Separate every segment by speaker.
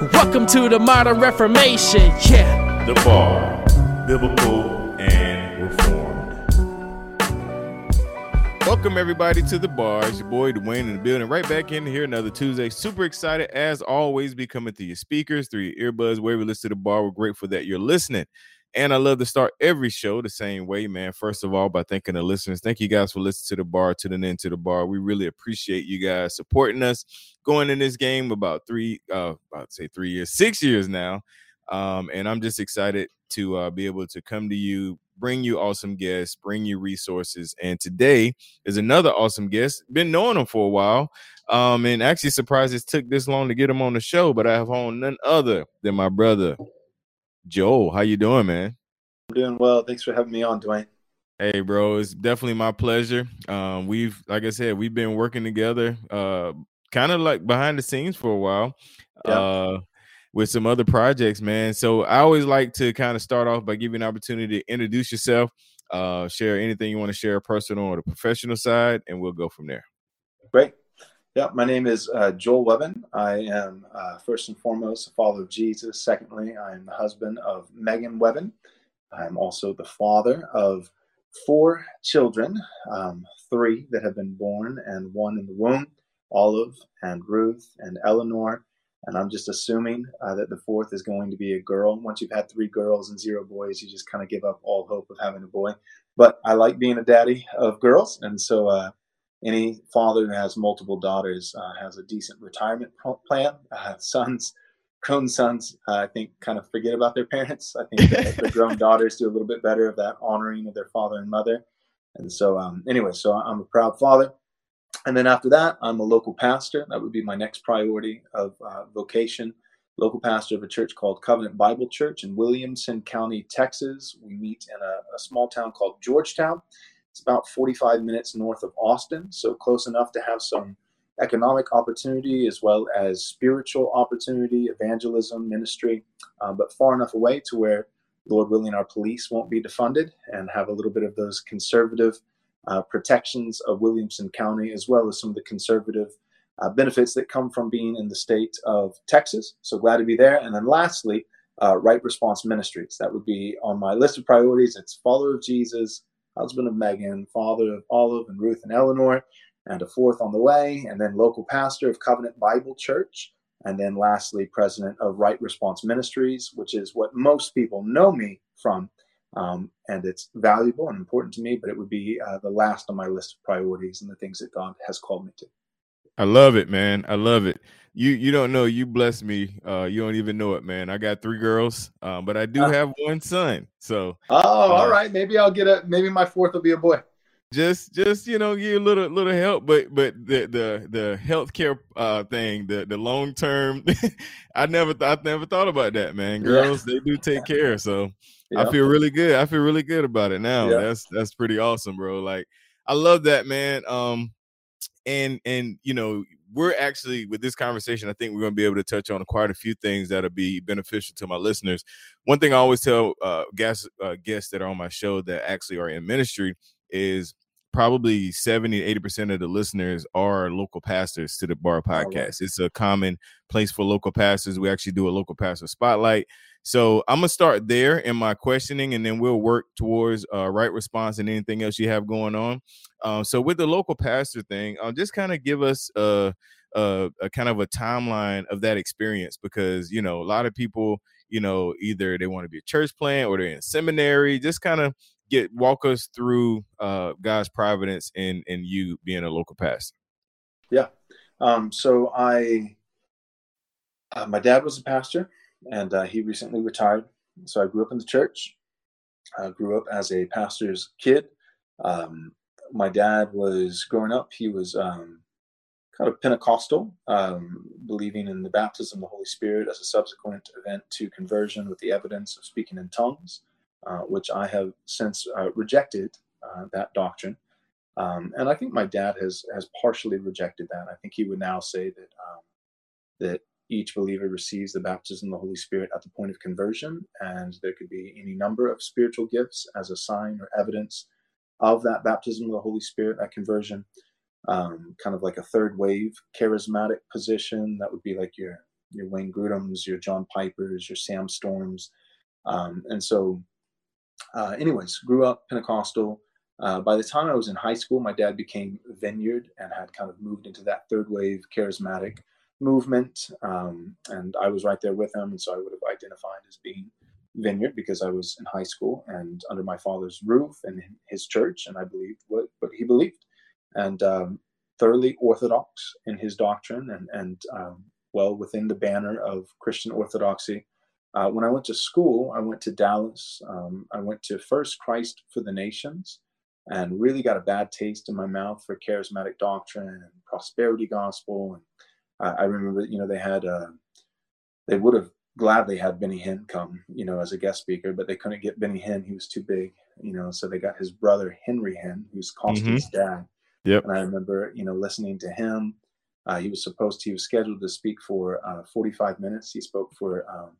Speaker 1: welcome to the modern reformation. Yeah.
Speaker 2: The Bar, Biblical and Reformed. Welcome everybody to the bar. It's your boy Dwayne in the building. Right back in here another Tuesday. Super excited as always. Be coming through your speakers, through your earbuds, wherever you listen to the bar. We're grateful that you're listening. And I love to start every show the same way, man. First of all, by thanking the listeners. Thank you guys for listening to the bar, tuning in to the bar. We really appreciate you guys supporting us going in this game about three, uh, I'd say three years, six years now. Um, and I'm just excited to uh, be able to come to you, bring you awesome guests, bring you resources. And today is another awesome guest. Been knowing him for a while, um, and actually surprised it took this long to get him on the show. But I have on none other than my brother Joel. How you doing, man?
Speaker 3: I'm doing well. Thanks for having me on, Dwayne.
Speaker 2: Hey, bro, it's definitely my pleasure. Um, we've, like I said, we've been working together, uh, kind of like behind the scenes for a while. Uh, with some other projects, man. So I always like to kind of start off by giving an opportunity to introduce yourself, uh, share anything you want to share, personal or the professional side, and we'll go from there.
Speaker 3: Great. Yeah, my name is uh, Joel Webbon. I am uh, first and foremost a follower of Jesus. Secondly, I am the husband of Megan Webbon. I'm also the father of four children, um, three that have been born and one in the womb, Olive and Ruth and Eleanor. And I'm just assuming uh, that the fourth is going to be a girl. Once you've had three girls and zero boys, you just kind of give up all hope of having a boy. But I like being a daddy of girls, and so uh, any father who has multiple daughters uh, has a decent retirement pl- plan. Uh, sons, grown sons, uh, I think, kind of forget about their parents. I think that the grown daughters do a little bit better of that honoring of their father and mother. And so, um, anyway, so I'm a proud father. And then after that, I'm a local pastor. That would be my next priority of uh, vocation. Local pastor of a church called Covenant Bible Church in Williamson County, Texas. We meet in a, a small town called Georgetown. It's about 45 minutes north of Austin, so close enough to have some economic opportunity as well as spiritual opportunity, evangelism, ministry, uh, but far enough away to where, Lord willing, our police won't be defunded and have a little bit of those conservative uh, protections of Williamson County, as well as some of the conservative uh, benefits that come from being in the state of Texas. So glad to be there. And then lastly, uh, Right Response Ministries. That would be on my list of priorities. It's follower of Jesus, husband of Megan, father of Olive and Ruth and Eleanor, and a fourth on the way, and then local pastor of Covenant Bible Church. And then lastly, president of Right Response Ministries, which is what most people know me from um, and it's valuable and important to me, but it would be uh, the last on my list of priorities and the things that God has called me to.
Speaker 2: I love it, man. I love it. You you don't know you bless me. Uh, you don't even know it, man. I got three girls, um, but I do
Speaker 3: Uh.
Speaker 2: have one son. So
Speaker 3: Oh, all
Speaker 2: Uh,
Speaker 3: right. Maybe I'll get a. Maybe my fourth will be a boy.
Speaker 2: just just you know give you a little little help but but the the the healthcare uh thing the the long term i never th- i never thought about that man
Speaker 3: Yeah.
Speaker 2: girls they do take care so
Speaker 3: Yeah.
Speaker 2: i feel really good. I feel really good about it now.
Speaker 3: Yeah.
Speaker 2: that's that's pretty awesome bro. Like i love that man. Um and and you know we're actually with this conversation i think we're going to be able to touch on quite a few things that'll be beneficial to my listeners. One thing i always tell uh guests uh, guests that are on my show that actually are in ministry is probably 70 80% of the listeners are local pastors to the bar
Speaker 3: right.
Speaker 2: podcast. It's a common place for local pastors. We actually do a local pastor spotlight so i'm gonna start there in my questioning and then we'll work towards uh, right response and anything else you have going on um, so with the local pastor thing i'll just kind of give us a, a, a kind of a timeline of that experience because you know a lot of people you know either they want to be a church plant or they're in seminary just kind of get walk us through uh God's providence in in you being a local pastor.
Speaker 3: Yeah. Um, so I, uh, my dad was a pastor, and uh, he recently retired. So I grew up in the church. I grew up as a pastor's kid. Um, my dad was growing up. He was um, kind of Pentecostal, um, believing in the baptism of the Holy Spirit as a subsequent event to conversion with the evidence of speaking in tongues, uh, which I have since uh, rejected uh, that doctrine. Um, and I think my dad has has partially rejected that. I think he would now say that um, that each believer receives the baptism of the Holy Spirit at the point of conversion, and there could be any number of spiritual gifts as a sign or evidence of that baptism of the Holy Spirit at conversion. Um, kind of like a third wave charismatic position. That would be like your your Wayne Grudem's, your John Pipers, your Sam Storms. Um, and so, uh, anyways, grew up Pentecostal. Uh, by the time I was in high school, my dad became Vineyard and had kind of moved into that third wave charismatic movement. Um, and I was right there with him. And so I would have identified as being Vineyard because I was in high school and under my father's roof and his church. And I believed what, what he believed. And um, thoroughly orthodox in his doctrine and, and um, well within the banner of Christian orthodoxy. Uh, when I went to school, I went to Dallas. Um, I went to First Christ for the Nations and really got a bad taste in my mouth for charismatic doctrine and prosperity gospel. And I, I remember, you know, they had, uh, they would have gladly had Benny Hinn come, you know, as a guest speaker, but they couldn't get Benny Hinn. He was too big, you know, so they got his brother, Henry Hinn, who's Costin's mm-hmm. dad.
Speaker 2: Yep.
Speaker 3: And I remember, you know, listening to him. Uh, he was supposed to, he was scheduled to speak for uh, 45 minutes. He spoke for um,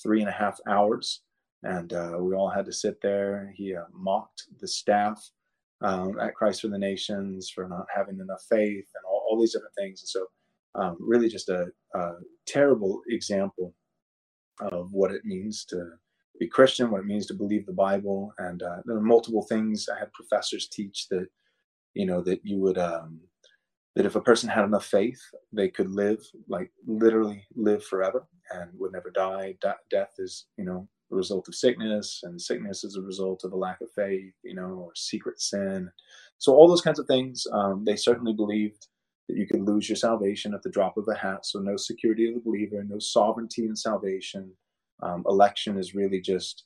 Speaker 3: three and a half hours. And uh, we all had to sit there. He uh, mocked the staff um, at Christ for the Nations for not having enough faith and all, all these different things. And so, um, really, just a, a, terrible example of what it means to be Christian, what it means to believe the Bible. And uh, there are multiple things I had professors teach that, you know, that you would, um, that if a person had enough faith, they could live, like literally live forever and would never die. De- death is, you know, a result of sickness, and sickness is a result of a lack of faith, you know, or secret sin. So all those kinds of things, um, they certainly believed that you could lose your salvation at the drop of a hat. So no security of the believer, no sovereignty in salvation. Um, election is really just,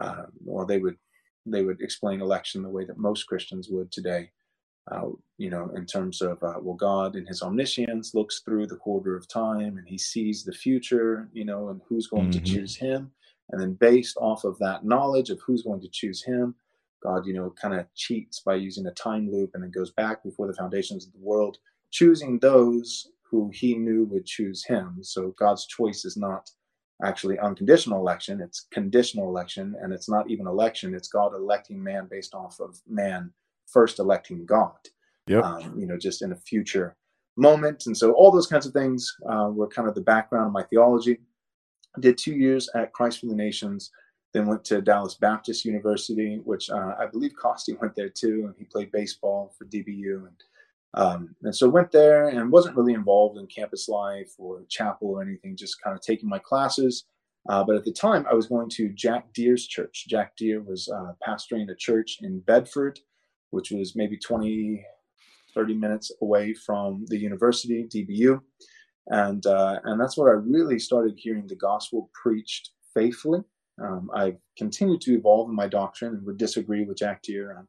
Speaker 3: uh, well, they would they would explain election the way that most Christians would today. Uh, you know, in terms of uh, well, God in His omniscience looks through the quarter of time and He sees the future, you know, and who's going mm-hmm. to choose Him. And then based off of that knowledge of who's going to choose him, God, you know, kind of cheats by using a time loop and then goes back before the foundations of the world, choosing those who he knew would choose him. So God's choice is not actually unconditional election, it's conditional election, and it's not even election, it's God electing man based off of man first electing God.
Speaker 2: Yep.
Speaker 3: Um, you know, just in a future moment. And so all those kinds of things uh, were kind of the background of my theology did two years at Christ for the Nations, then went to Dallas Baptist University, which uh, I believe Costi went there too, and he played baseball for DBU. And, um, and so went there and wasn't really involved in campus life or chapel or anything, just kind of taking my classes. Uh, but at the time, I was going to Jack Deere's church. Jack Deere was uh, pastoring a church in Bedford, which was maybe 20, 30 minutes away from the university, DBU and uh, and that's where I really started hearing the gospel preached faithfully. Um, I continued to evolve in my doctrine and would disagree with Jack Deere on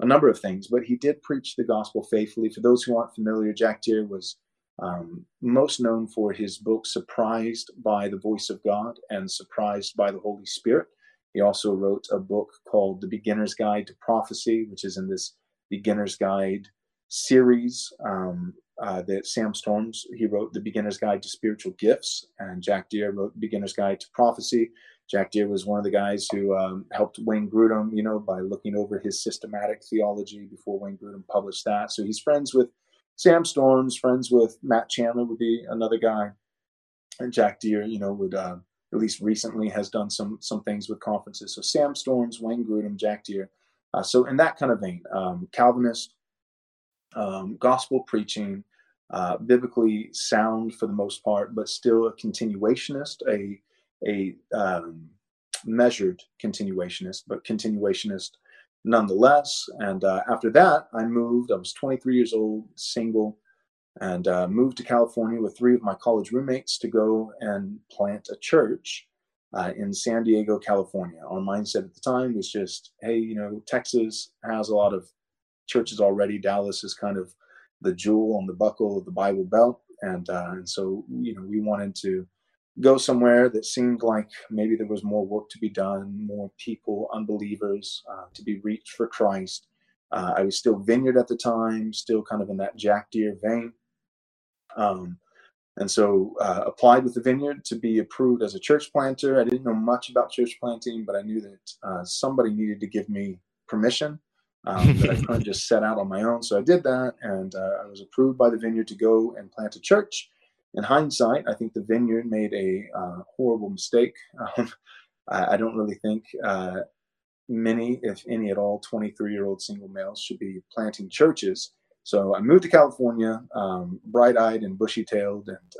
Speaker 3: a number of things, but he did preach the gospel faithfully. For those who aren't familiar, Jack Deere was um, most known for his book "Surprised by the Voice of God" and "Surprised by the Holy Spirit." He also wrote a book called "The Beginner's Guide to Prophecy," which is in this beginner's guide series um, uh, that Sam Storms he wrote the Beginner's Guide to Spiritual Gifts, and Jack Deere wrote Beginner's Guide to Prophecy. Jack Deere was one of the guys who um, helped Wayne Grudem, you know, by looking over his systematic theology before Wayne Grudem published that. So he's friends with Sam Storms, friends with Matt Chandler would be another guy, and Jack Deere, you know, would uh, at least recently has done some some things with conferences. So Sam Storms, Wayne Grudem, Jack Deere. Uh, so in that kind of vein, um, Calvinist, um, gospel preaching, uh, biblically sound for the most part, but still a continuationist, a a um, measured continuationist, but continuationist nonetheless. And uh, after that, I moved. I was 23 years old, single, and uh, moved to California with three of my college roommates to go and plant a church uh, in San Diego, California. Our mindset at the time was just, hey, you know, Texas has a lot of churches already. Dallas is kind of the jewel on the buckle of the Bible belt, and uh, and so you know we wanted to go somewhere that seemed like maybe there was more work to be done, more people, unbelievers, uh, to be reached for Christ. Uh, I was still vineyard at the time, still kind of in that Jack Deere vein. Um, and so uh, applied with the vineyard to be approved as a church planter. I didn't know much about church planting, but I knew that uh, somebody needed to give me permission um, that I couldn't just set out on my own. So I did that, and uh, I was approved by the vineyard to go and plant a church. In hindsight, I think the vineyard made a uh, horrible mistake. Um, I, don't really think uh, many, if any at all, 23 year old single males should be planting churches so I moved to California, um, bright eyed and bushy tailed, and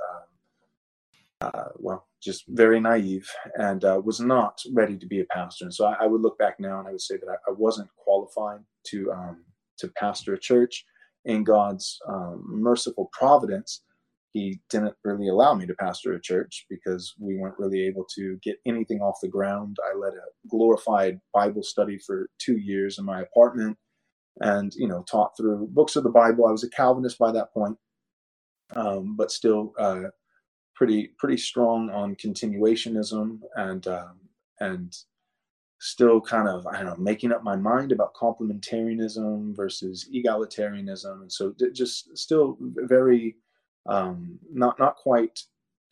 Speaker 3: uh, uh, well, just very naive, and uh, was not ready to be a pastor. And so I, I, would look back now and I would say that I, I wasn't qualified to um, to pastor a church. In God's um, merciful providence, He didn't really allow me to pastor a church because we weren't really able to get anything off the ground. I led a glorified Bible study for two years in my apartment and you know taught through books of the Bible. I was a Calvinist by that point, um, but still uh, pretty pretty strong on continuationism and um, and still kind of I don't know making up my mind about complementarianism versus egalitarianism, and so just still very um, not not quite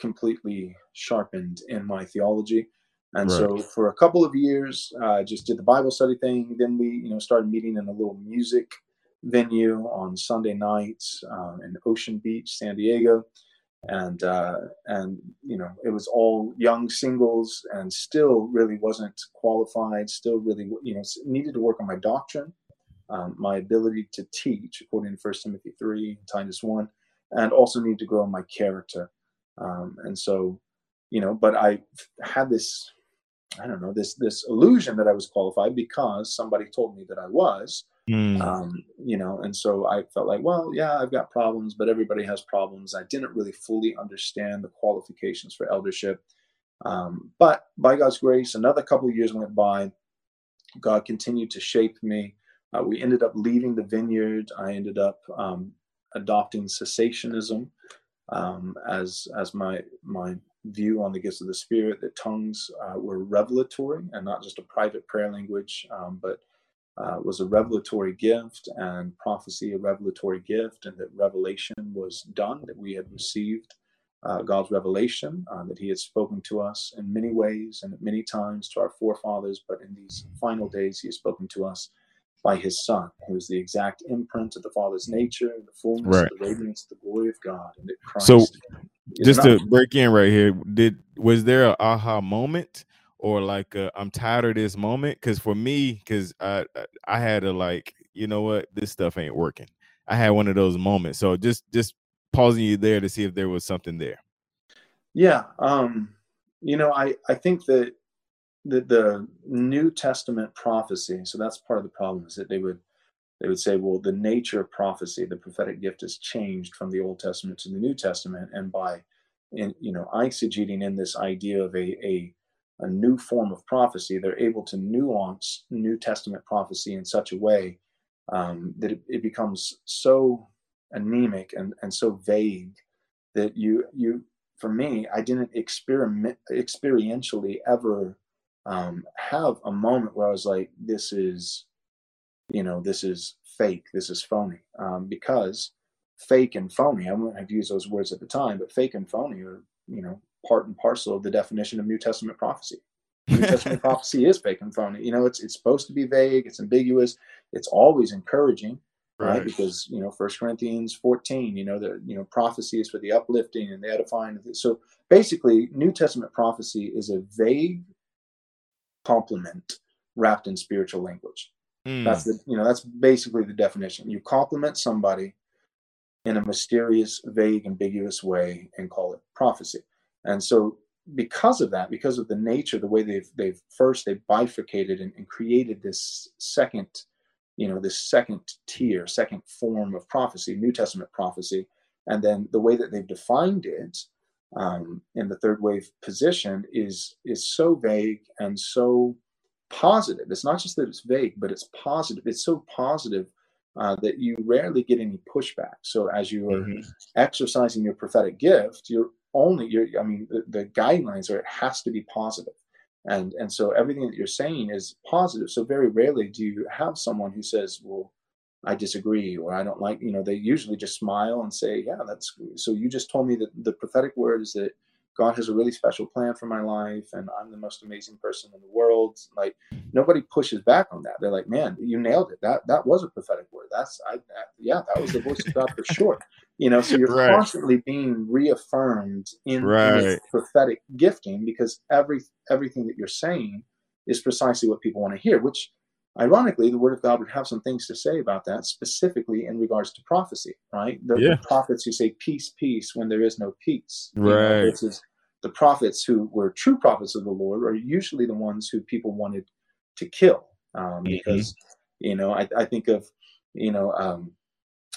Speaker 3: completely sharpened in my theology. And right. so for a couple of years, I uh, just did the Bible study thing. Then we, you know, started meeting in a little music venue on Sunday nights um, in Ocean Beach, San Diego, and uh, and you know it was all young singles, and still really wasn't qualified. Still really, you know, needed to work on my doctrine, um, my ability to teach according to First Timothy three, Titus one, and also need to grow my character. Um, and so, you know, but I had this I don't know this this illusion that I was qualified because somebody told me that I was. Mm. Um, you know, and so I felt like, well, yeah, I've got problems, but everybody has problems. I didn't really fully understand the qualifications for eldership. Um, but by God's grace, another couple of years went by. God continued to shape me. Uh, we ended up leaving the vineyard. I ended up um, adopting cessationism um, as as my my view on the gifts of the Spirit that tongues uh, were revelatory and not just a private prayer language, um, but uh, was a revelatory gift and prophecy a revelatory gift, and that revelation was done, that we had received uh, God's revelation, uh, that He had spoken to us in many ways and at many times to our forefathers, but in these final days, He has spoken to us by His Son, who is the exact imprint of the Father's nature, the fullness, right. the radiance, the glory of God, and that Christ.
Speaker 2: So, just to break in right here, did was there a aha moment or like i am tired of this moment? Because for me, because I I had to like, you know what, this stuff ain't working. I had one of those moments. So just just pausing you there to see if there was something there.
Speaker 3: Yeah, um, you know, I I think that the the New Testament prophecy. So that's part of the problem is that they would they would say, well, the nature of prophecy, the prophetic gift has changed from the Old Testament to the New Testament. And by, in, you know, eisegeting in this idea of a, a, a new form of prophecy, they're able to nuance New Testament prophecy in such a way um, that it, it, becomes so anemic and, and so vague that you, you, for me, I didn't experiment experientially ever um, have a moment where I was like, this is, you know, this is fake, this is phony, um, because fake and phony, I wouldn't have used those words at the time, but fake and phony are, you know, part and parcel of the definition of New Testament prophecy. New Testament prophecy is fake and phony. You know, it's it's supposed to be vague, it's ambiguous, it's always encouraging, right? right? Because you know, First Corinthians 14, you know, the you know, prophecy is for the uplifting and the edifying. So basically, New Testament prophecy is a vague compliment wrapped in spiritual language. Mm. That's the you know that's basically the definition. You compliment somebody in a mysterious, vague, ambiguous way and call it prophecy. And so because of that, because of the nature, the way they've they've first they bifurcated and, and created this second, you know, this second tier, second form of prophecy, New Testament prophecy, and then the way that they've defined it um, in the third wave position is is so vague and so positive. It's not just that it's vague, but it's positive. It's so positive uh, that you rarely get any pushback. So as you are mm-hmm. exercising your prophetic gift, you're only you're I mean the, the guidelines are it has to be. And and so everything that you're saying is positive. So very rarely do you have someone who says, Well, I disagree or I don't like, you know, they usually just smile and say, Yeah, that's so you just told me that the prophetic word is that God has a really special plan for my life and I'm the most amazing person in the world. Like nobody pushes back on that. They're like, man, you nailed it. That that was a prophetic word. That's I that, yeah, that was the voice of God for sure. You know, so you're right. constantly being reaffirmed in, right. in prophetic gifting because every everything that you're saying is precisely what people want to hear, which ironically, the Word of God would have some things to say about that, specifically in regards to prophecy, right? The, yeah. the prophets who say peace, peace when there is no peace.
Speaker 2: Right.
Speaker 3: You know, the prophets who were true prophets of the Lord are usually the ones who people wanted to kill. Um, mm-hmm. because, you know, I, I, think of, you know, um,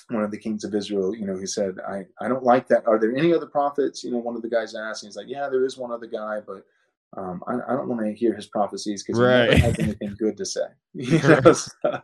Speaker 3: one of the kings of Israel, you know, he said, I, I don't like that. Are there any other prophets? You know, one of the guys asked, and he's like, yeah, there is one other guy, but um, I, I, don't want to hear his prophecies because right. he never has anything good to say.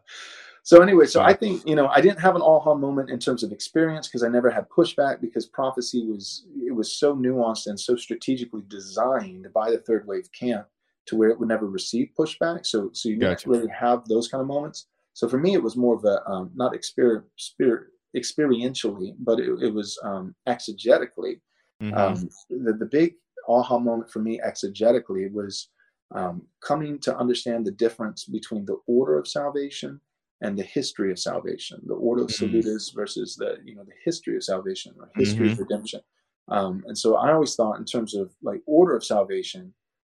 Speaker 3: so anyway, so I think you know I didn't have an aha moment in terms of experience because I never had pushback because prophecy was it was so nuanced and so strategically designed by the third wave camp to where it would never receive pushback. So so you gotcha. didn't really have those kind of moments. So for me, it was more of a um, not exper- spirit experientially, but it, it was um, exegetically. Mm-hmm. Um, the, the big aha moment for me exegetically was um, coming to understand the difference between the order of salvation and the history of salvation, the order of mm-hmm. salutis versus the you know the history of salvation or history mm-hmm. of redemption. Um, and so I always thought in terms of like order of salvation,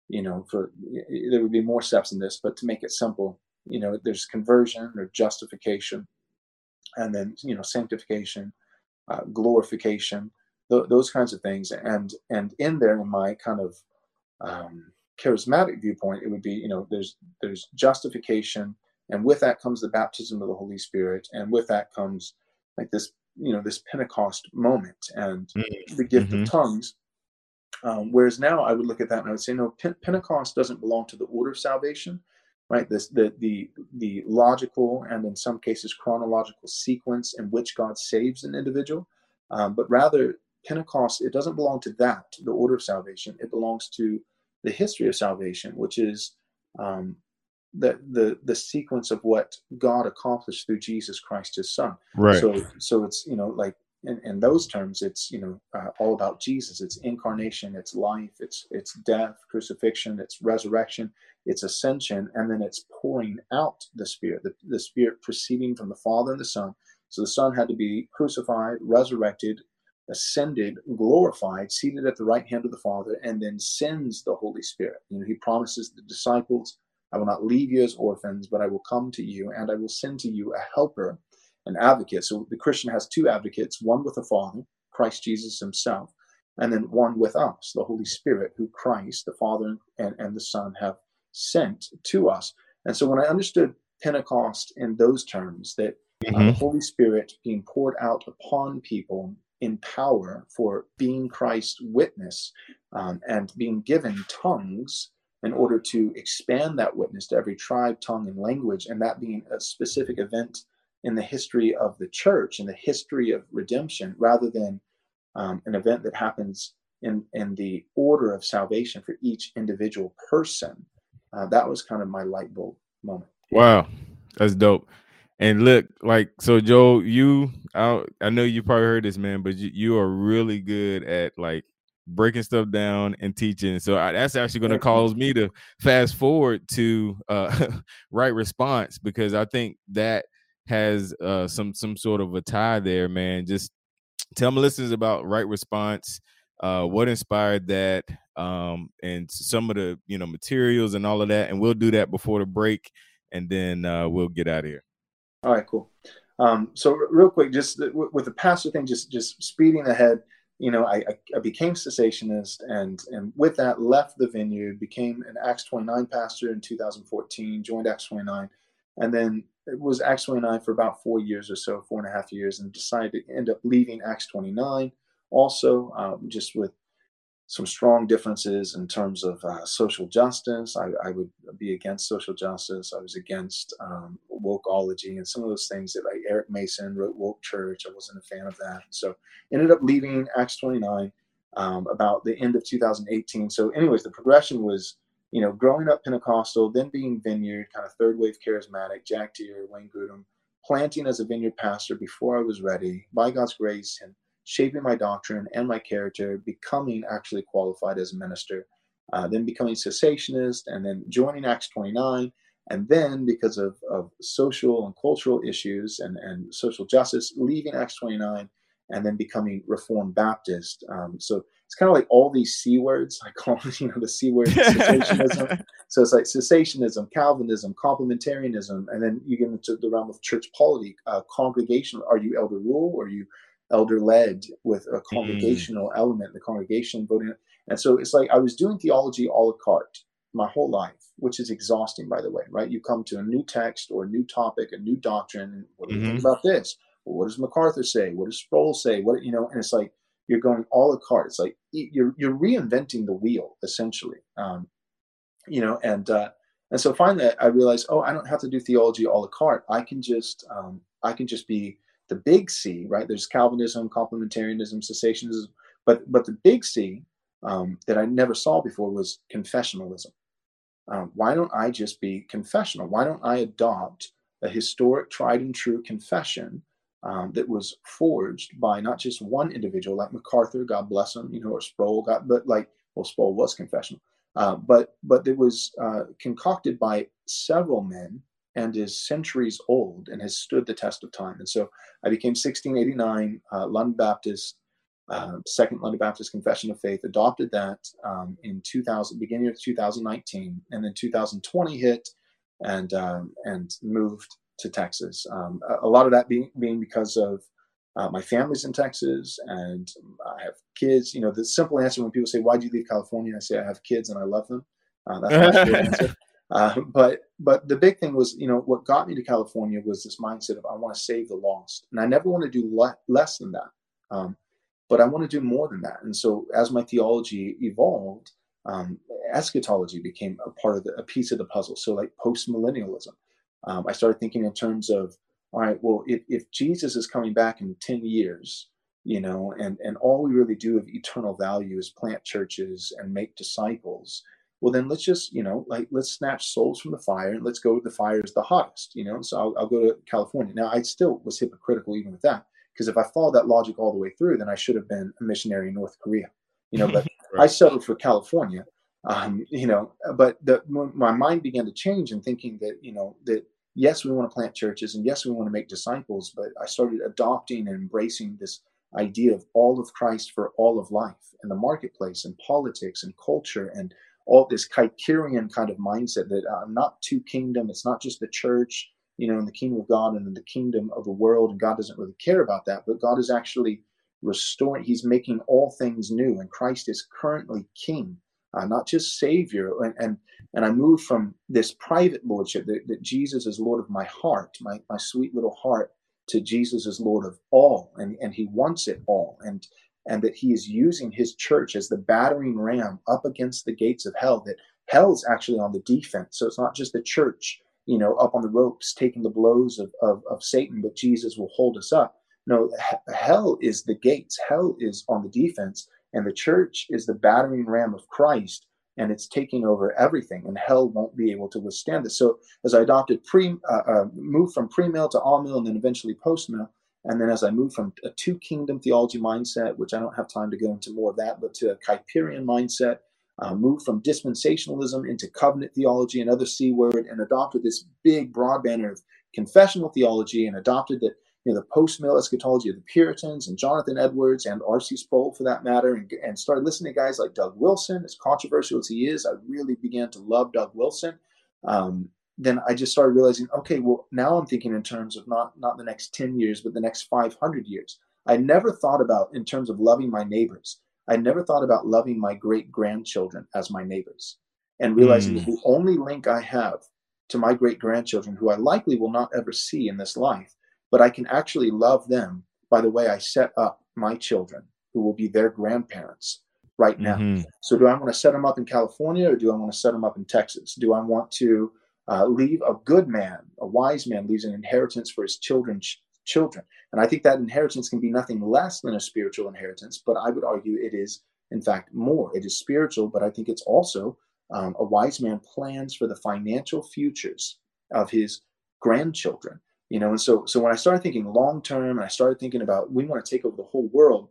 Speaker 3: you know, for there would be more steps in this, but to make it simple, you know, there's conversion or justification, and then you know sanctification, uh, glorification, th- those kinds of things. And and in there, in my kind of um, charismatic viewpoint, it would be you know there's there's justification, and with that comes the baptism of the Holy Spirit, and with that comes like this you know this Pentecost moment and mm-hmm. the gift mm-hmm. of tongues. Um, whereas now I would look at that and I would say, no, Pentecost doesn't belong to the order of salvation, right? This the the the logical and in some cases chronological sequence in which God saves an individual, um, but rather Pentecost, it doesn't belong to that, the order of salvation. It belongs to the history of salvation, which is um, the, the the sequence of what God accomplished through Jesus Christ, His Son.
Speaker 2: Right.
Speaker 3: So so it's you know like in, in those terms, it's you know uh, all about Jesus. It's incarnation, it's life, it's it's death, crucifixion, it's resurrection, it's ascension, and then it's pouring out the Spirit. The, the Spirit proceeding from the Father and the Son. So the Son had to be crucified, resurrected, ascended, glorified, seated at the right hand of the Father, and then sends the Holy Spirit. You know, he promises the disciples, I will not leave you as orphans, but I will come to you, and I will send to you a helper, an advocate. So the Christian has two advocates, one with the Father, Christ Jesus himself, and then one with us, the Holy Spirit, who Christ, the Father and, and the Son have sent to us. And so when I understood Pentecost in those terms, that mm-hmm. uh, the Holy Spirit being poured out upon people in power for being Christ's witness um, and being given tongues in order to expand that witness to every tribe, tongue, and language, and that being a specific event in the history of the church, in the history of redemption, rather than um, an event that happens in, in the order of salvation for each individual person. Uh, that was kind of my light bulb moment.
Speaker 2: Wow, that's dope. And look, like so, Joe, you I, I know you probably heard this, man, but you, you are really good at like breaking stuff down and teaching. So I, that's actually going to cause me to fast forward to uh, right response because I think that has uh, some some sort of a tie there, man. Just tell my listeners about right response, uh, what inspired that, um, and some of the you know materials and all of that, and we'll do that before the break, and then uh, we'll get out of here.
Speaker 3: All right, cool. Um, so real quick, just with the pastor thing, just just speeding ahead. You know, I, I became cessationist, and and with that left the vineyard, became an Acts 29 pastor in 2014, joined Acts 29, and then it was Acts 29 for about four years or so, four and a half years, and decided to end up leaving Acts 29. Also, um, just with some strong differences in terms of uh, social justice. I, I, would be against social justice. I was against um, wokeology and some of those things that like Eric Mason wrote Woke Church. I wasn't a fan of that. So ended up leaving Acts 29 um, about the end of 2018. So anyways, the progression was, you know, growing up Pentecostal, then being Vineyard, kind of third wave charismatic, Jack Deere, Wayne Grudem, planting as a Vineyard pastor before I was ready by God's grace and shaping my doctrine and my character, becoming actually qualified as a minister, uh, then becoming cessationist, and then joining Acts 29. And then, because of, of social and cultural issues and, and social justice, leaving Acts 29 and then becoming Reformed Baptist. Um, so it's kind of like all these C words. I call you know the C word cessationism. so it's like cessationism, Calvinism, complementarianism, and then you get into the realm of church polity, uh, congregational. Are you elder rule? Or are you elder led with a mm-hmm. congregational mm. element, the congregation voting. And so it's like I was doing theology a la carte my whole life, which is exhausting, by the way, right? You come to a new text or a new topic, a new doctrine. And what do you mm-hmm. think about this? Well, what does MacArthur say? What does Sproul say? What, you know, and it's like you're going all a carte. It's like you're, you're reinventing the wheel, essentially. Um, you know, and, uh, and so finally I realized, oh, I don't have to do theology a la carte. I can just, um, I can just be the big C, right? There's Calvinism, complementarianism, cessationism, but but the big C um, that I never saw before was confessionalism. Um, why don't I just be confessional? Why don't I adopt a historic, tried and true confession um, that was forged by not just one individual like MacArthur, God bless him, you know, or Sproul, God, but like well, Sproul was confessional, uh, but but it was uh, concocted by several men and is centuries old and has stood the test of time. And so I became 1689 uh, London Baptist, uh, Second London Baptist Confession of Faith, adopted that um, in 2000, beginning of 2019, and then 2020 hit, and um, and moved to Texas. Um, a, a, lot of that being being because of uh, my family's in Texas, and I have kids. You know, the simple answer when people say, "Why do you leave California?" I say, "I have kids and I love them." Uh, that's my answer. Uh, but but the big thing was, you know, what got me to California was this mindset of I want to save the lost, and I never want to do le- less than that. Um, but I want to do more than that. And so as my theology evolved, um, eschatology became a part of the, a piece of the puzzle. So like post millennialism, um, I started thinking in terms of, all right, well, if, if Jesus is coming back in ten years, you know, and and all we really do of eternal value is plant churches and make disciples well then let's just you know like let's snatch souls from the fire and let's go the fire is the hottest you know? So I'll, I'll go to california. Now i still was hypocritical even with that because if i followed that logic all the way through then i should have been a missionary in north korea you know? But right. i settled for california um, you know? But the, my mind began to change in thinking that you know that yes we want to plant churches and yes we want to make disciples but i started adopting and embracing this idea of all of christ for all of life and the marketplace and politics and culture and all this Kuyperian kind of mindset that I'm uh, not two kingdom. It's not just the church, you know, in the kingdom of God and in the kingdom of the world, and God doesn't really care about that. But God is actually restoring. He's making all things new, and Christ is currently King, uh, not just Savior. And and and I move from this private lordship that, that Jesus is Lord of my heart, my my sweet little heart, to Jesus is Lord of all, and and He wants it all, and and that he is using his church as the battering ram up against the gates of hell that hell's actually on the defense. So it's not just the church you know up on the ropes taking the blows of, of, of satan but jesus will hold us up. No hell is the gates. Hell is on the defense and the church is the battering ram of christ and it's taking over everything and hell won't be able to withstand this. So as i adopted pre uh, uh, moved from pre-mill to amill and then eventually post-mill and then as I move from a two kingdom theology mindset, which I don't have time to go into more of that, but to a Kuyperian mindset, uh, moved from dispensationalism into covenant theology, another C word, and adopted this big broad banner of confessional theology and adopted the you know, the post-mill eschatology of the Puritans and Jonathan Edwards and R.C. Sproul for that matter, and, and started listening to guys like Doug Wilson. As controversial as he is, I really began to love Doug Wilson. Um, then I just started realizing, okay, well, now I'm thinking in terms of not not the next 10 years, but the next 500 years. I never thought about in terms of loving my neighbors. I never thought about loving my great grandchildren as my neighbors and realizing mm. that the only link I have to my great grandchildren, who I likely will not ever see in this life, but I can actually love them by the way I set up my children, who will be their grandparents. right now. Mm-hmm. So, do I want to set them up in California or do I want to set them up in Texas? Do I want to uh, leave a good man, a wise man, leaves an inheritance for his children's children? And I think that inheritance can be nothing less than a spiritual inheritance, but I would argue it is, in fact, more. It is spiritual, but I think it's also um, a wise man plans for the financial futures of his grandchildren. You know, and so so when I started thinking long term, and I started thinking about we want to take over the whole world,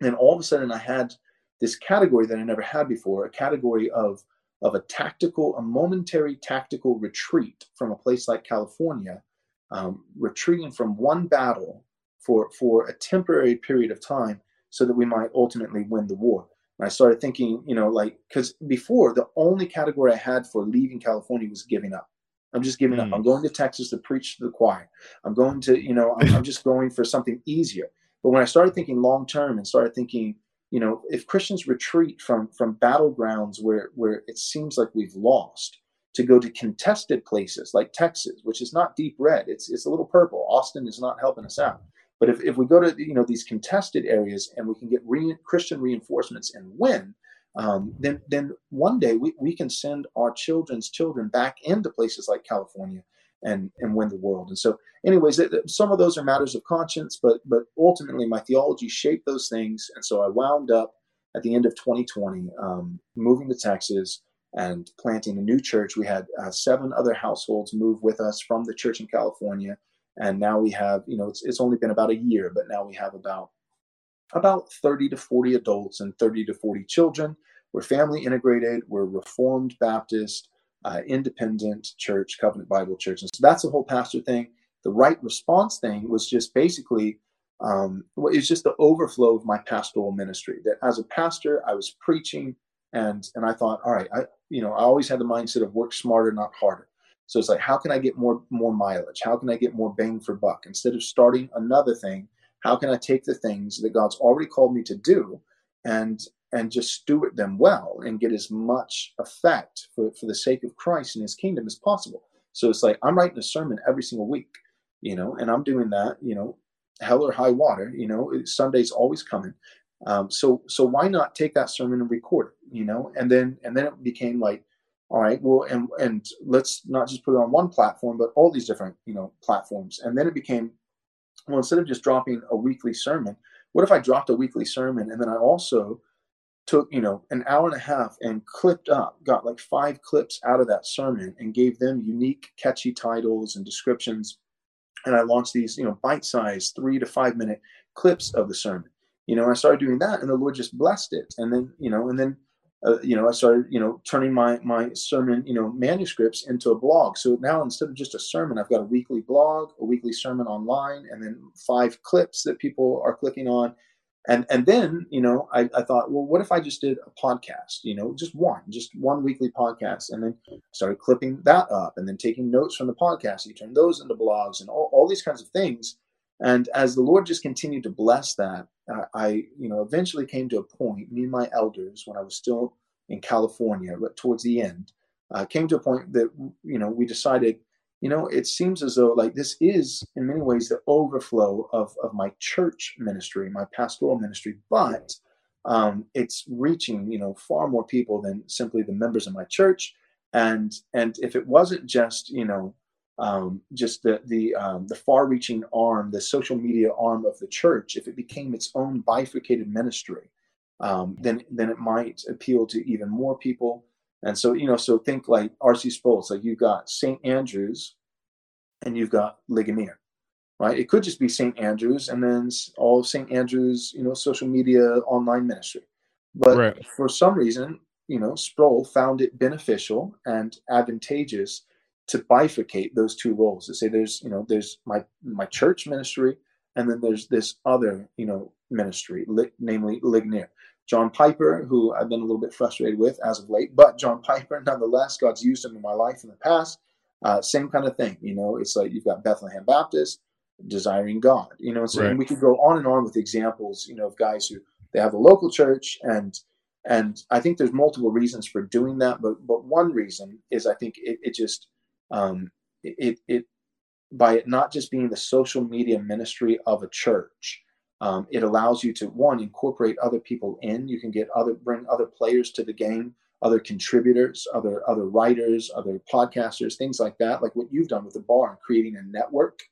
Speaker 3: then all of a sudden I had this category that I never had before, a category of of a tactical, a momentary tactical retreat from a place like California, um, retreating from one battle for for a temporary period of time, so that we might ultimately win the war. And I started thinking, you know, like because before the only category I had for leaving California was giving up. I'm just giving mm. up. I'm going to Texas to preach to the choir. I'm going to, you know, I'm, I'm just going for something easier. But when I started thinking long term and started thinking, you know, if Christians retreat from from battlegrounds where where it seems like we've lost to go to contested places like Texas, which is not deep red, it's it's a little purple. Austin is not helping us out. But if, if we go to you know these contested areas and we can get re- Christian reinforcements and win, um, then then one day we, we can send our children's children back into places like California and and win the world. And so, anyways, some of those are matters of conscience, but but ultimately my theology shaped those things, and so I wound up at the end of 2020 um, moving to Texas and planting a new church. We had uh, seven other households move with us from the church in California, and now we have you know it's it's only been about a year, but now we have about about 30 to 40 adults and 30 to 40 children. We're family integrated, we're Reformed Baptist, uh, independent church, Covenant Bible Church. And so that's the whole pastor thing. The right response thing was just basically, um, it's just the overflow of my pastoral ministry. That as a pastor, I was preaching and and I thought, all right, I you know, I always had the mindset of work smarter, not harder. So it's like, how can I get more more mileage? How can I get more bang for buck? Instead of starting another thing, how can I take the things that God's already called me to do and and just steward them well and get as much effect for, for the sake of Christ and his kingdom as possible. So it's like I'm writing a sermon every single week, you know, and I'm doing that, you know, hell or high water, you know, Sunday's always coming. Um, so so why not take that sermon and record it, you know? And then and then it became like, all right, well, and and let's not just put it on one platform, but all these different, you know, platforms. And then it became well, instead of just dropping a weekly sermon, what if I dropped a weekly sermon and then I also took, you know, an hour and a half and clipped up, got like five clips out of that sermon and gave them unique, catchy titles and descriptions. And I launched these, you know, bite-sized three to five minute clips of the sermon. You know, I started doing that and the Lord just blessed it. And then, you know, and then uh, you know, I started, you know, turning my my sermon, you know, manuscripts into a blog. So now instead of just a sermon, I've got a weekly blog, a weekly sermon online, and then five clips that people are clicking on. And and then, you know, I, I thought, well, what if I just did a podcast? You know, just one, just one weekly podcast, and then started clipping that up, and then taking notes from the podcast. You turn those into blogs and all, all these kinds of things. And as the Lord just continued to bless that, I, you know, eventually came to a point, me and my elders, when I was still in California, but towards the end, uh, came to a point that, you know, we decided, you know, it seems as though like this is in many ways the overflow of, of my church ministry, my pastoral ministry, but um, it's reaching, you know, far more people than simply the members of my church. And, and if it wasn't just, you know, um, just the the um, the far-reaching arm, the social media arm of the church, if it became its own bifurcated ministry, um, then then it might appeal to even more people. And so you know, so think like R.C. Sproul's, like you've got St. Andrews, and you've got Ligonier, right? It could just be St. Andrews, and then all of St. Andrews, you know, social media online ministry. But right. for some reason, you know, Sproul found it beneficial and advantageous to bifurcate those two roles to say there's you know there's my my church ministry and then there's this other you know ministry li- namely ligonier john piper who i've been a little bit frustrated with as of late but john piper nonetheless god's used him in my life in the past uh, same kind of thing you know it's like you've got bethlehem baptist desiring god you know so right. we could go on and on with examples you know of guys who they have a local church and and i think there's multiple reasons for doing that but but one reason is i think it, it just um, it, it by it not just being the social media ministry of a church, Um, it allows you to one incorporate other people in. You can get other bring other players to the game, other contributors, other other writers, other podcasters, things like that. Like what you've done with the bar, creating a network.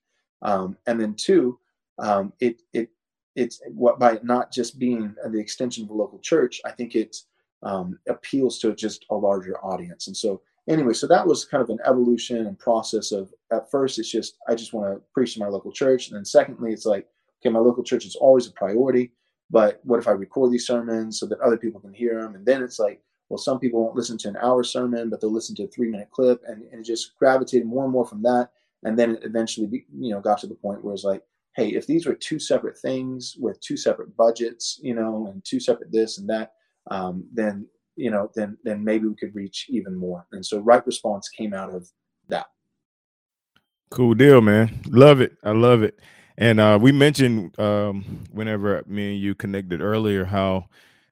Speaker 3: Um, and then two, um, it it it's what by not just being the extension of a local church. I think it um, appeals to just a larger audience. And so anyway, so that was kind of an evolution and process of at first it's just I just want to preach to my local church, and then secondly it's like okay, my local church is always a priority, but what if I record these sermons so that other people can hear them? And then it's like, well, some people won't listen to an hour sermon, but they'll listen to a three minute clip, and, and it just gravitated more and more from that. And then it eventually, be, you know, got to the point where it's like, hey, if these were two separate things with two separate budgets, you know, and two separate this and that, um, then you know, then then maybe we could reach even more. And so, right response came out of that.
Speaker 2: Cool deal, man. Love it. I love it. And uh, we mentioned um, whenever me and you connected earlier how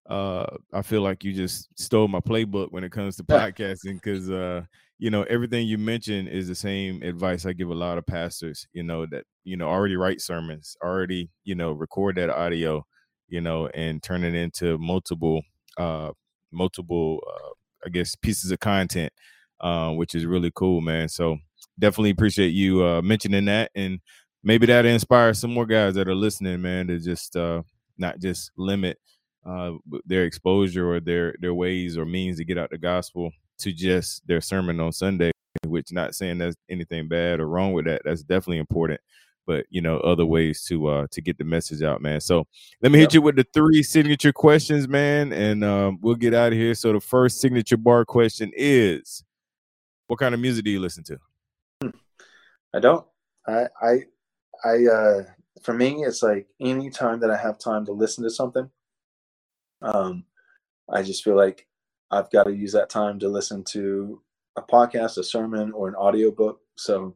Speaker 2: uh, I feel like you just stole my playbook when it comes to podcasting because uh, you know everything you mentioned is the same advice I give a lot of pastors. You know that you know already write sermons, already you know record that audio, you know, and turn it into multiple uh, multiple uh, I guess pieces of content, uh, which is really cool, man. So definitely appreciate you uh, mentioning that and maybe that inspires some more guys that are listening, man, to just uh, not just limit uh, their exposure or their their ways or means to get out the gospel to just their sermon on Sunday. Which not saying that's anything bad or wrong with that. That's definitely important. But you know, other ways to uh to get the message out, man. So let me hit you with the three signature questions, man, and um, we'll get out of here. So the first signature bar question is, what kind of music do you listen to?
Speaker 3: I don't. I I I uh, for me, it's like any time that I have time to listen to something, um, I just feel like I've got to use that time to listen to a podcast, a sermon, or an audiobook. So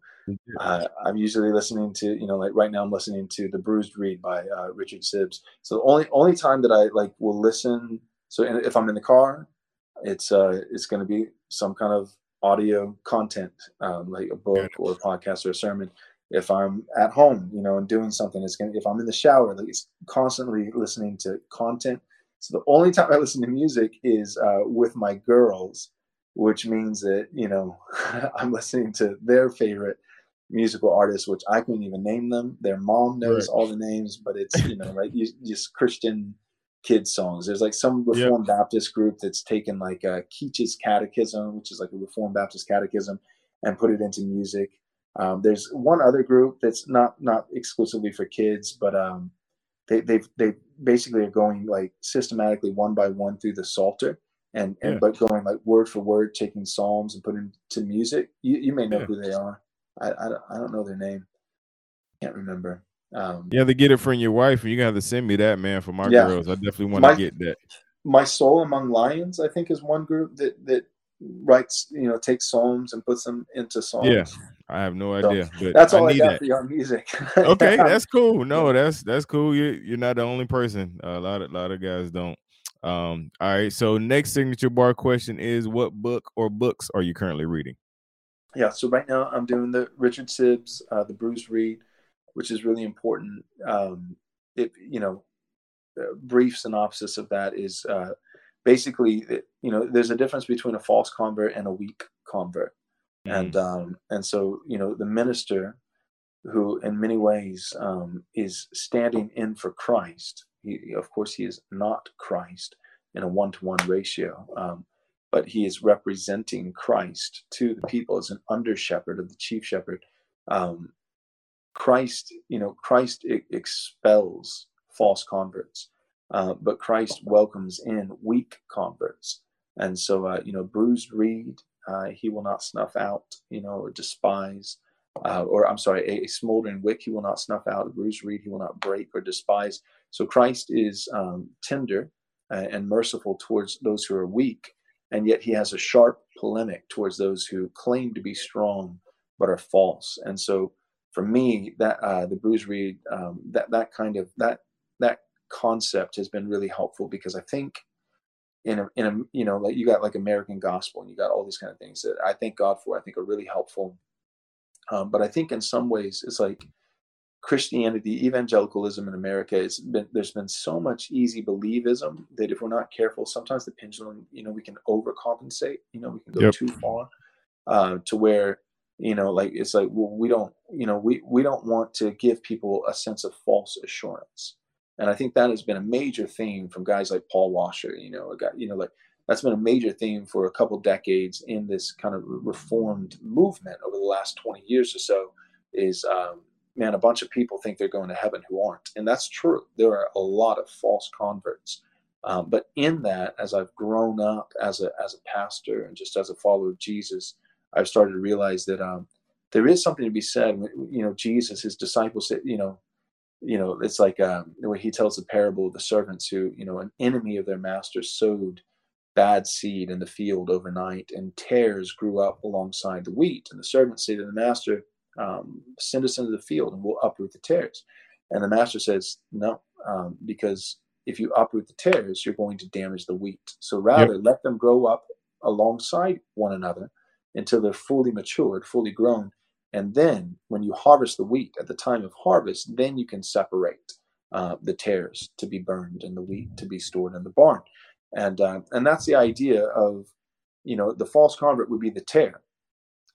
Speaker 3: uh, I'm usually listening to, you know, like right now I'm listening to The Bruised Reed by uh, Richard Sibbes. So the only only time that I like will listen. So if I'm in the car, it's uh it's going to be some kind of audio content, um, like a book or a podcast or a sermon if I'm at home, you know, and doing something, it's gonna. If I'm in the shower, like it's constantly listening to content. So the only time I listen to music is uh, with my girls, which means that you know I'm listening to their favorite musical artists, which I couldn't even name them. Their mom knows right. all the names, but it's you know like just Christian kids songs. There's like some Reformed yep. Baptist group that's taken like uh, Keach's Catechism, which is like a Reformed Baptist catechism, and put it into music. Um, there's one other group that's not not exclusively for kids, but um, they they they basically are going like systematically one by one through the Psalter, and and yeah. but going like word for word, taking psalms and putting to music. You you may know yeah. who they are. I, I I don't know their name. Can't remember. Um,
Speaker 2: yeah, they get it from your wife, and you got to send me that man for my yeah. girls. I definitely want to get that.
Speaker 3: My Soul Among Lions, I think, is one group that that writes, you know, takes psalms and puts them into songs.
Speaker 2: Yeah, I have no idea.
Speaker 3: So that's all I, I got that. for your music.
Speaker 2: okay, that's cool. No, that's that's cool. You're you're not the only person. A lot of a lot of guys don't. Um, all right. So next signature bar question is what book or books are you currently reading?
Speaker 3: Yeah, so right now I'm doing the Richard Sibbes, uh, the Bruised Reed, which is really important. Um, it you know, brief synopsis of that is uh, basically you know there's a difference between a false convert and a weak convert mm. and um and so you know the minister who in many ways um, is standing in for christ he, of course he is not christ in a one-to-one ratio um, but he is representing christ to the people as an under shepherd of the chief shepherd um, christ you know christ expels false converts uh, but Christ welcomes in weak converts. And so, uh, you know, bruised reed, uh, he will not snuff out, you know, or despise. Uh, or I'm sorry, a, a, smoldering wick he will not snuff out. A bruised reed he will not break or despise. So Christ is um, tender uh, and merciful towards those who are weak, and yet he has a sharp polemic towards those who claim to be strong but are false. And so, for me, that the bruised reed, um, that that kind of that that concept has been really helpful because I think in a, in a you know like you got like American gospel and you got all these kind of things that I thank God for I think are really helpful. Um, but I think in some ways it's like Christianity, evangelicalism in America, it's been there's been so much easy believism that if we're not careful, sometimes the pendulum, you know, we can overcompensate. You know, we can go yep. too far uh, to where you know, like it's like well, we don't, you know, we we don't want to give people a sense of false assurance, and I think that has been a major theme from guys like Paul Washer. You know, a guy, you know, like that's been a major theme for a couple decades in this kind of reformed movement over the last 20 years or so is um, man, a bunch of people think they're going to heaven who aren't. And that's true. There are a lot of false converts. Um, but in that, as I've grown up as a, as a pastor and just as a follower of Jesus, I've started to realize that um, there is something to be said. You know, Jesus, his disciples said, you know, you know, it's like um, the way he tells the parable of the servants who, you know, an enemy of their master sowed bad seed in the field overnight, and tares grew up alongside the wheat. And the servants say to the master, um, send us into the field and we'll uproot the tares. And the master says, no, um, because if you uproot the tares, you're going to damage the wheat. So rather, yep. let them grow up alongside one another until they're fully matured, fully grown. And then when you harvest the wheat at the time of harvest, then you can separate uh, the tares to be burned and the wheat to be stored in the barn. And, uh, and that's the idea of, you know, the false convert would be the tare,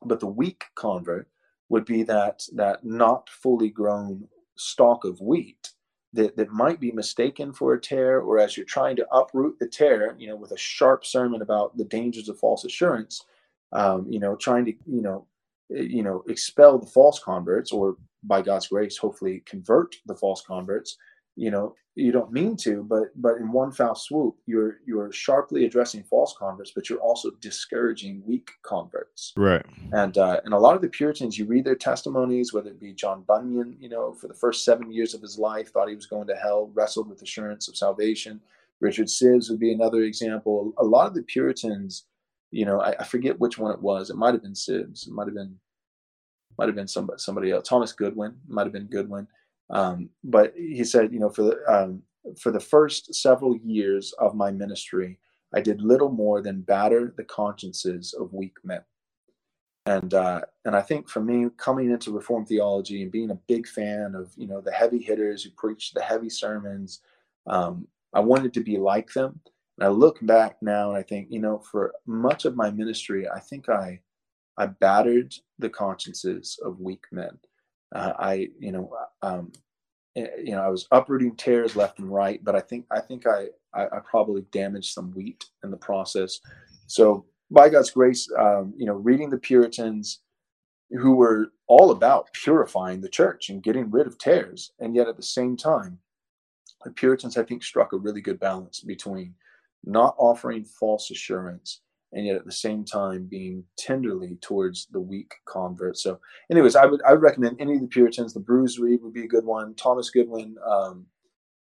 Speaker 3: but the weak convert would be that that not fully grown stalk of wheat that, that might be mistaken for a tare, or as you're trying to uproot the tare, you know, with a sharp sermon about the dangers of false assurance, um, you know, trying to, you know, you know, expel the false converts, or by God's grace, hopefully convert the false converts, you know you don't mean to but but in one foul swoop you're you're sharply addressing false converts but you're also discouraging weak converts.
Speaker 2: Right.
Speaker 3: And uh, and a lot of the puritans you read their testimonies whether it be john bunyan you know for the first seven years of his life thought he was going to hell wrestled with assurance of salvation. Richard sibbes would be another example. A lot of the puritans you know i, I forget which one it was it might have been sibbes it might have been might have been somebody somebody else thomas goodwin might have been goodwin um, but he said, you know, for the um, for the first several years of my ministry, I did little more than batter the consciences of weak men. And uh, and I think for me, coming into Reformed theology and being a big fan of you know the heavy hitters who preach the heavy sermons, um, I wanted to be like them. And I look back now and I think, you know, for much of my ministry, I think I I battered the consciences of weak men. Uh, I, you know, um, eh, you know, I was uprooting tares left and right, but I think I think I, I, I probably damaged some wheat in the process. So by God's grace, um, you know, reading the Puritans, who were all about purifying the church and getting rid of tares, and yet at the same time, the Puritans I think struck a really good balance between not offering false assurance and yet at the same time being tenderly towards the weak convert. So, anyways, I would I would recommend any of the Puritans. The Bruised Reed would be a good one. Thomas Goodwin, um,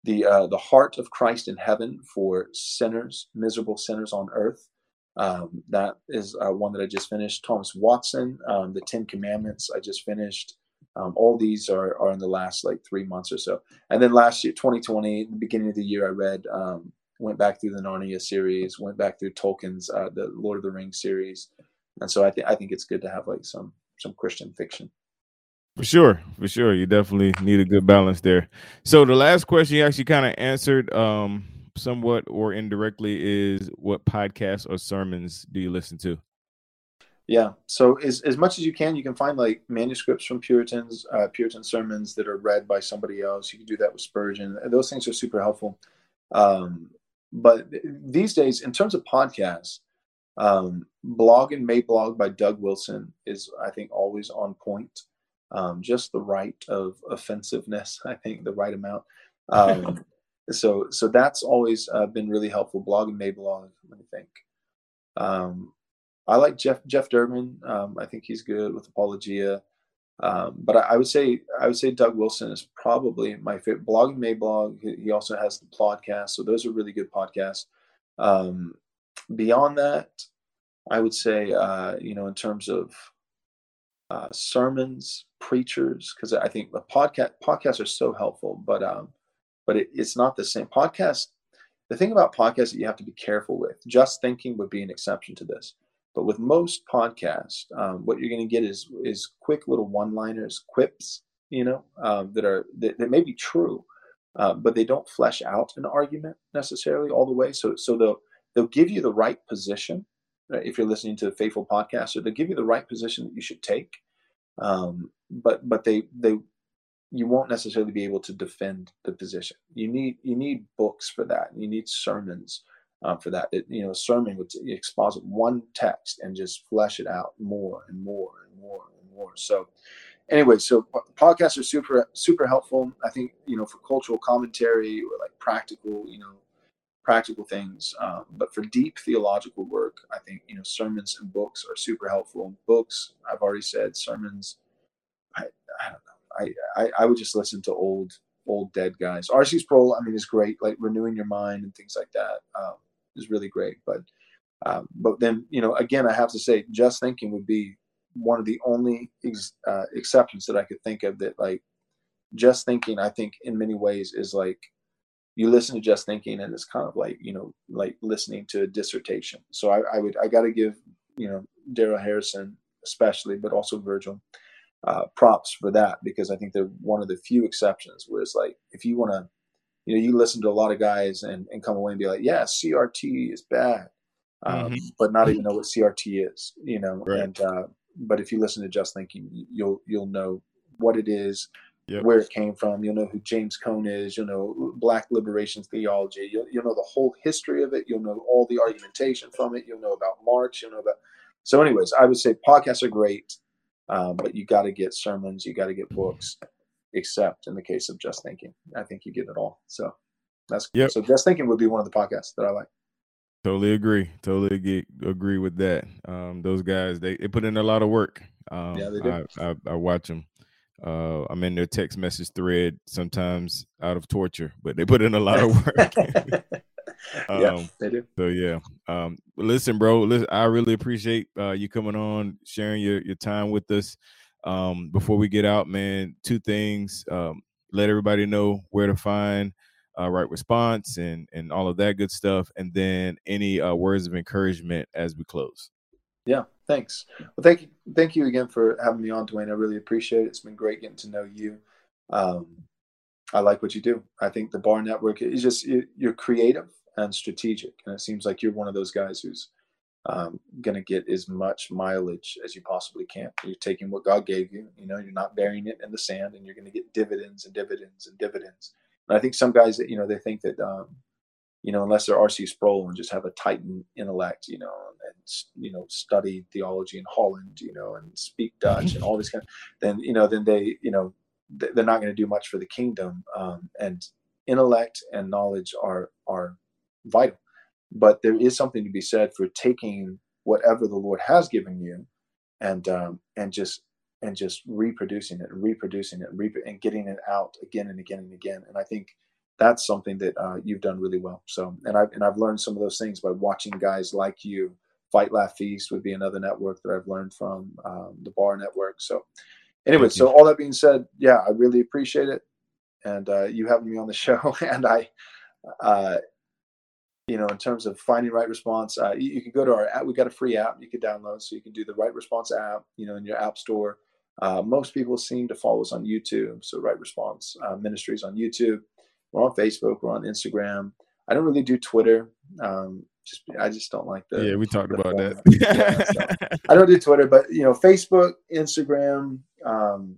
Speaker 3: the uh, the Heart of Christ in Heaven for sinners, miserable sinners on earth. Um, that is uh, one that I just finished. Thomas Watson, um, the Ten Commandments, I just finished. Um, all these are, are in the last like three months or so. And then last year, 2020, the beginning of the year, I read um, went back through the Narnia series, went back through Tolkien's uh, the Lord of the Rings series, and so I think I think it's good to have like some some Christian fiction.
Speaker 2: For sure, for sure, you definitely need a good balance there. So the last question you actually kind of answered, um, somewhat or indirectly, is what podcasts or sermons do you listen to?
Speaker 3: Yeah, so as as much as you can, you can find like manuscripts from Puritans, uh, Puritan sermons that are read by somebody else. You can do that with Spurgeon. Those things are super helpful. Um, but these days, in terms of podcasts, um, Blog and Mablog by Doug Wilson is, I think, always on point. Um, just the right of offensiveness, I think, the right amount. Um, so, so that's always uh, been really helpful. Blog and Mablog, let me think. Um, I like Jeff Jeff Durbin. Um, I think he's good with Apologia. Um, but I, I, would say I would say Doug Wilson is probably my favorite. Blog and Mablog. He also has the podcast, so those are really good podcasts. Um, beyond that, I would say uh, you know in terms of uh, sermons, preachers, because I think the podcast podcasts are so helpful, but um, but it, it's not the same. Podcast. The thing about podcasts that you have to be careful with. Just thinking would be an exception to this. But with most podcasts, um, what you're going to get is is quick little one-liners, quips, you know, um, that are that, that may be true, uh, but they don't flesh out an argument necessarily all the way. So so they'll they'll give you the right position right? if you're listening to the Faithful podcast, or they'll give you the right position that you should take. Um, but but they they you won't necessarily be able to defend the position. You need you need books for that. You need sermons um, for that. It, you know, a sermon would exposit one text and just flesh it out more and more and more and more. So, anyway, so podcasts are super super helpful. I think you know for cultural commentary or like practical, you know, practical things. Um, but for deep theological work, I think you know sermons and books are super helpful. Books, I've already said, sermons. I, I don't know. I, I, I would just listen to old old dead guys. R.C. Sproul, I mean, is great, like renewing your mind and things like that. Um, is really great. But um, but then you know again I have to say just thinking would be one of the only ex- uh, exceptions that I could think of that like just thinking I think in many ways is like you listen to just thinking and it's kind of like you know like listening to a dissertation. So I, I would I got to give you know Darrell Harrison especially, but also Virgil. Uh, props for that because I think they're one of the few exceptions where it's like if you want to you know, you listen to a lot of guys and, and come away and be like, yeah, CRT is bad, um, mm-hmm. but not even know what CRT is, you know. Right. And uh, but if you listen to Just Thinking, you'll you'll know what it is, yep. where it came from. You'll know who James Cone is. You'll know Black liberation theology. You'll you'll know the whole history of it. You'll know all the argumentation from it. You'll know about Marx. You'll know about. So, anyways, I would say podcasts are great, um, but you got to get sermons. You got to get books except in the case of just thinking. I think you get it all. So that's yep. so just thinking would be one of the podcasts that I like.
Speaker 2: Totally agree. Totally agree, agree with that. Um, those guys, they, they put in a lot of work. Um, yeah, they do. I, I, I watch them. Uh, I'm in their text message thread sometimes out of torture, but they put in a lot of work.
Speaker 3: um, yeah, they do.
Speaker 2: So yeah. Um, listen, bro. Listen, I really appreciate uh, you coming on, sharing your your time with us. Um, before we get out, man, two things. Um, let everybody know where to find uh, right response and and all of that good stuff, and then any uh, words of encouragement as we close.
Speaker 3: Yeah, thanks. Well, thank you, thank you again for having me on, Dwayne. I really appreciate it. It's been great getting to know you. Um, I like what you do. I think the Bar Network is just you're creative and strategic, and it seems like you're one of those guys who's um, going to get as much mileage as you possibly can. You're taking what God gave you, you know, you're not burying it in the sand and you're going to get dividends and dividends and dividends. And I think some guys that, you know, they think that, um, you know, unless they're R.C. Sproul and just have a titan intellect, you know, and, you know, study theology in Holland, you know, and speak Dutch and all this kind of, then, you know, then they, you know, they're not going to do much for the kingdom. Um, and intellect and knowledge are, are vital but there is something to be said for taking whatever the Lord has given you and um, and just and just reproducing it and reproducing it re- and getting it out again and again and again. And I think that's something that uh, you've done really well. So and I've and I've learned some of those things by watching guys like you. Fight Laugh Feast would be another network that I've learned from um, the Bar Network. So anyway, so all that being said, yeah, I really appreciate it, and uh, you having me on the show. And I, uh, you know, in terms of finding right response, uh, you, you, can go to our app. We got a free app you can download, so you can do the right response app, you know, in your app store. Uh, most people seem to follow us on YouTube, so right response uh, ministries on YouTube. We're on Facebook. We're on Instagram. I don't really do Twitter. Um, just I just don't like the.
Speaker 2: Yeah, we talked about that.
Speaker 3: yeah, so I don't do Twitter, but you know, Facebook, Instagram, um,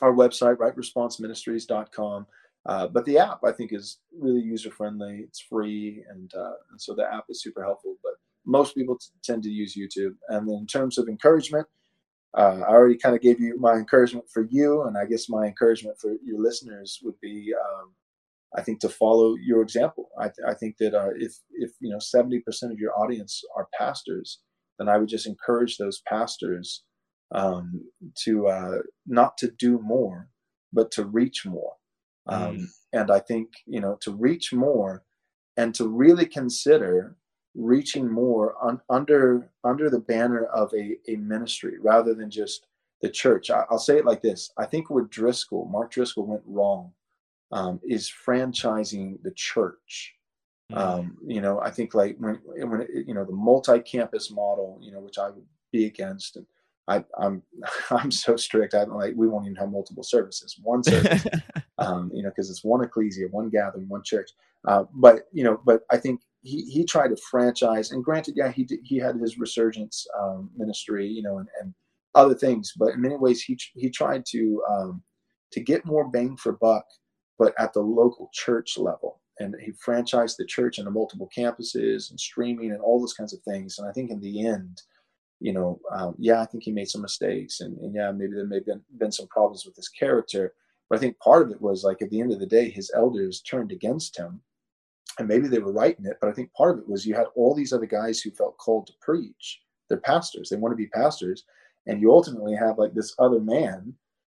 Speaker 3: our website, rightresponseministries.com. Uh, but the app I think is really user friendly. It's free, and, uh, and so the app is super helpful. But most people t- tend to use YouTube. And in terms of encouragement, uh, I already kind of gave you my encouragement for you, and I guess my encouragement for your listeners would be, um, I think, to follow your example. I, th- I think that uh, if if you know seventy percent of your audience are pastors, then I would just encourage those pastors um, to uh, not to do more, but to reach more um, mm. And I think, you know, to reach more and to really consider reaching more un, under under the banner of a, a ministry rather than just the church. I, will say it like this. I think where Driscoll, Mark Driscoll went wrong um, is franchising the church. Mm. Um, you know, I think like when, when, you know, the multi-campus model, you know, which I would be against and I, I'm I'm so strict. I don't like we won't even have multiple services. One service, um, you know, because it's one ecclesia, one gathering, one church. Uh, but you know, but I think he he tried to franchise. And granted, yeah, he did, he had his resurgence um, ministry, you know, and, and other things. But in many ways, he he tried to um, to get more bang for buck, but at the local church level. And he franchised the church into multiple campuses and streaming and all those kinds of things. And I think in the end, you know, um, yeah, I think he made some mistakes, and, and yeah, maybe there may have been, been some problems with his character. But I think part of it was like at the end of the day, his elders turned against him, and maybe they were right in it. But I think part of it was you had all these other guys who felt called to preach. They're pastors; they want to be pastors, and you ultimately have like this other man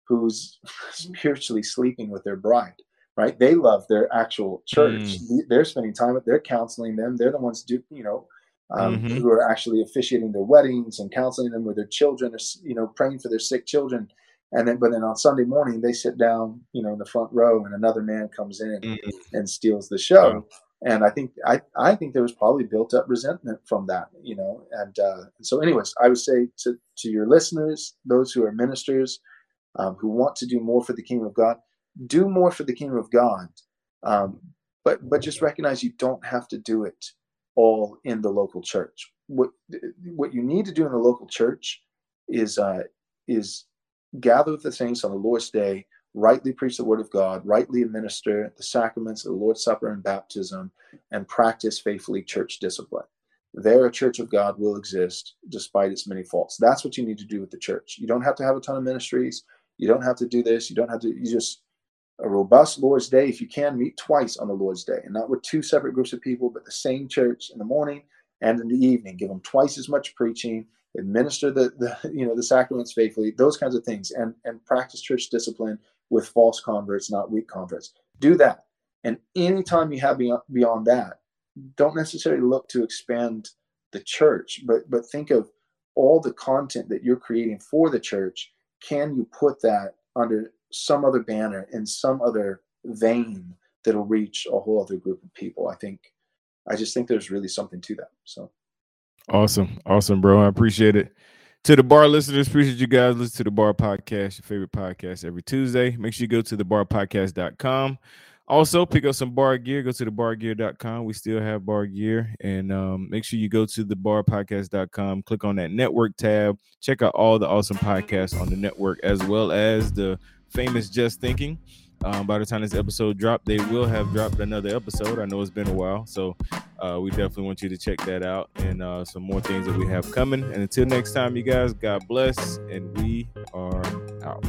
Speaker 3: who's spiritually sleeping with their bride right they love their actual church mm. they're spending time with they're counseling them they're the ones do you know um, mm-hmm. who are actually officiating their weddings and counseling them with their children, or, you know, praying for their sick children. And then, but then on Sunday morning, they sit down, you know, in the front row, and another man comes in mm-hmm. and steals the show. And I think I, I think there was probably built up resentment from that, you know. And, uh, so, anyways, I would say to to your listeners, those who are ministers, um, who want to do more for the kingdom of God, do more for the kingdom of God. Um, but but just recognize you don't have to do it all in the local church. What what you need to do in the local church is uh, is gather the saints on the Lord's day, rightly preach the word of God, rightly administer the sacraments of the Lord's Supper and baptism, and practice faithfully church discipline. There, a church of God will exist despite its many faults. That's what you need to do with the church. You don't have to have a ton of ministries. You don't have to do this. You don't have to. You just a robust Lord's Day, if you can, meet twice on the Lord's Day, and not with two separate groups of people, but the same church in the morning and in the evening. Give them twice as much preaching, administer the, the you know the sacraments faithfully, those kinds of things, and and practice church discipline with false converts, not weak converts. Do that, and anytime you have beyond, beyond that, don't necessarily look to expand the church, but but think of all the content that you're creating for the church. Can you put that under some other banner in some other vein that'll reach a whole other group of people. I think, I just think there's really something to that. So
Speaker 2: awesome. Awesome, bro. I appreciate it. To the bar listeners, appreciate you guys. Listen to the bar podcast, your favorite podcast every Tuesday. Make sure you go to the barpodcast.com. Also, pick up some bar gear. Go to the bargear.com. We still have bar gear. And um, make sure you go to the barpodcast.com. Click on that network tab. Check out all the awesome podcasts on the network, as well as the famous Just Thinking. Um, by the time this episode dropped, they will have dropped another episode. I know it's been a while, so uh, we definitely want you to check that out and uh, some more things that we have coming. And until next time, you guys, God bless, and we are out.